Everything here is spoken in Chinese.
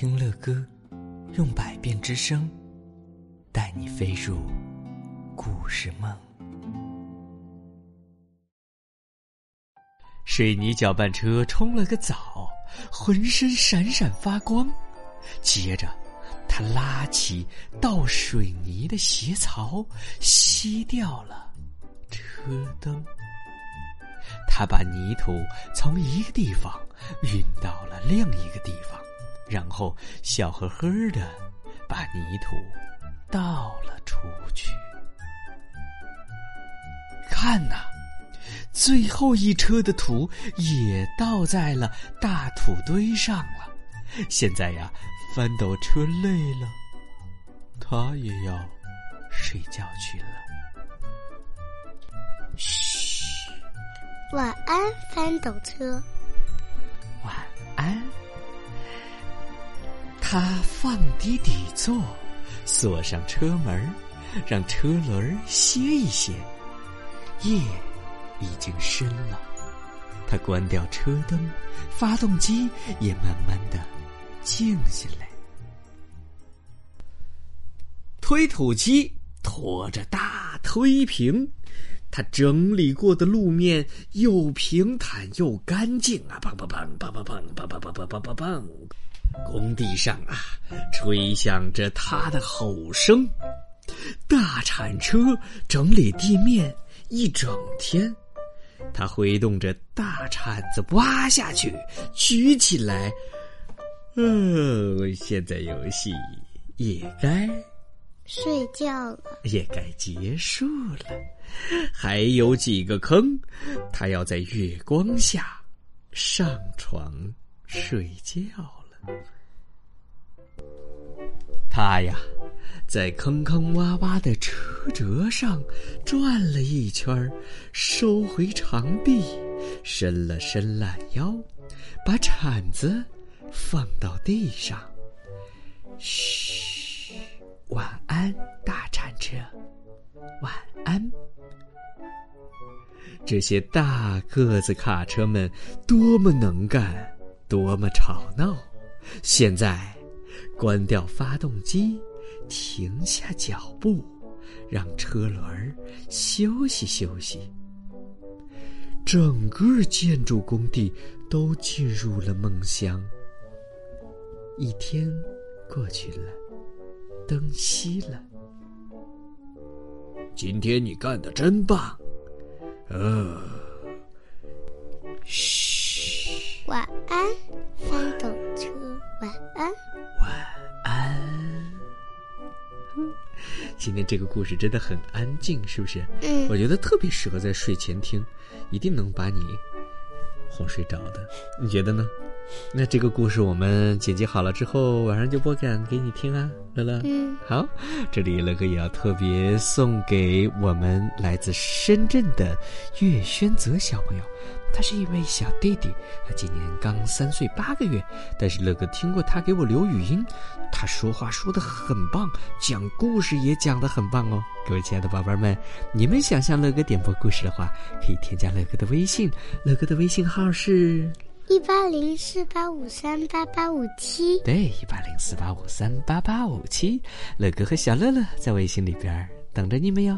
听乐歌，用百变之声，带你飞入故事梦。水泥搅拌车冲了个澡，浑身闪闪发光。接着，他拉起倒水泥的斜槽，熄掉了车灯。他把泥土从一个地方运到了另一个地。然后笑呵呵的把泥土倒了出去。看呐，最后一车的土也倒在了大土堆上了。现在呀，翻斗车累了，他也要睡觉去了。嘘，晚安，翻斗车。他放低底座，锁上车门，让车轮歇一歇。夜已经深了，他关掉车灯，发动机也慢慢的静下来。推土机拖着大推平，他整理过的路面又平坦又干净啊！砰砰砰砰砰砰砰砰砰砰砰砰！工地上啊，吹响着他的吼声。大铲车整理地面一整天，他挥动着大铲子挖下去，举起来。嗯，现在游戏也该睡觉了，也该结束了。还有几个坑，他要在月光下上床睡觉。他呀，在坑坑洼洼的车辙上转了一圈，收回长臂，伸了伸懒腰，把铲子放到地上。嘘，晚安，大铲车，晚安。这些大个子卡车们多么能干，多么吵闹。现在，关掉发动机，停下脚步，让车轮休息休息。整个建筑工地都进入了梦乡。一天过去了，灯熄了。今天你干的真棒，呃，嘘，晚安，今天这个故事真的很安静，是不是？嗯，我觉得特别适合在睡前听，一定能把你哄睡着的。你觉得呢？那这个故事我们剪辑好了之后，晚上就播讲给你听啊，乐乐。嗯，好，这里乐哥也要特别送给我们来自深圳的岳轩泽小朋友。他是一位小弟弟，他今年刚三岁八个月。但是乐哥听过他给我留语音，他说话说的很棒，讲故事也讲的很棒哦。各位亲爱的宝贝们，你们想向乐哥点播故事的话，可以添加乐哥的微信，乐哥的微信号是一八零四八五三八八五七。对，一八零四八五三八八五七。乐哥和小乐乐在微信里边等着你们哟。